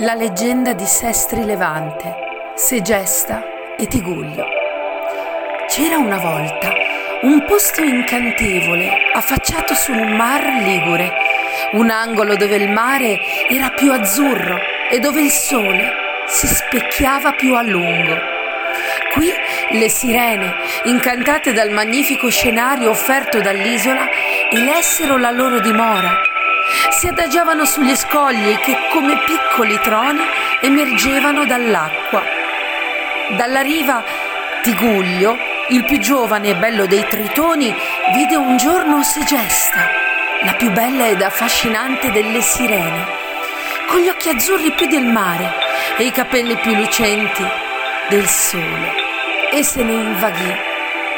La leggenda di Sestri Levante, Segesta e Tiguglio. C'era una volta un posto incantevole affacciato sul mar Ligure, un angolo dove il mare era più azzurro e dove il sole si specchiava più a lungo. Qui le sirene, incantate dal magnifico scenario offerto dall'isola, elessero la loro dimora si adagiavano sugli scogli che come piccoli troni emergevano dall'acqua. Dalla riva Tiguglio, il più giovane e bello dei tritoni, vide un giorno Segesta, la più bella ed affascinante delle sirene, con gli occhi azzurri più del mare e i capelli più lucenti del sole, e se ne invaghì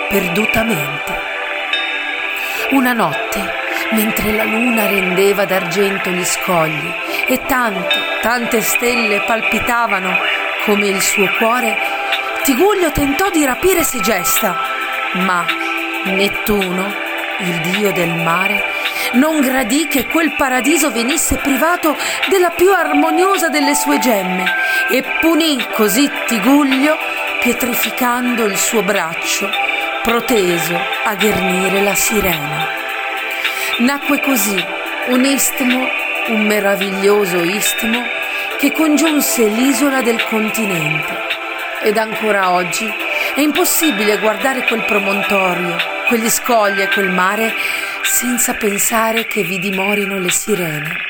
perdutamente. Una notte, mentre la luna rendeva d'argento gli scogli e tante, tante stelle palpitavano come il suo cuore, Tiguglio tentò di rapire Segesta, ma Nettuno, il dio del mare, non gradì che quel paradiso venisse privato della più armoniosa delle sue gemme e punì così Tiguglio pietrificando il suo braccio, proteso a ghernire la sirena. Nacque così un istmo, un meraviglioso istmo che congiunse l'isola del continente. Ed ancora oggi è impossibile guardare quel promontorio, quegli scogli e quel mare senza pensare che vi dimorino le sirene.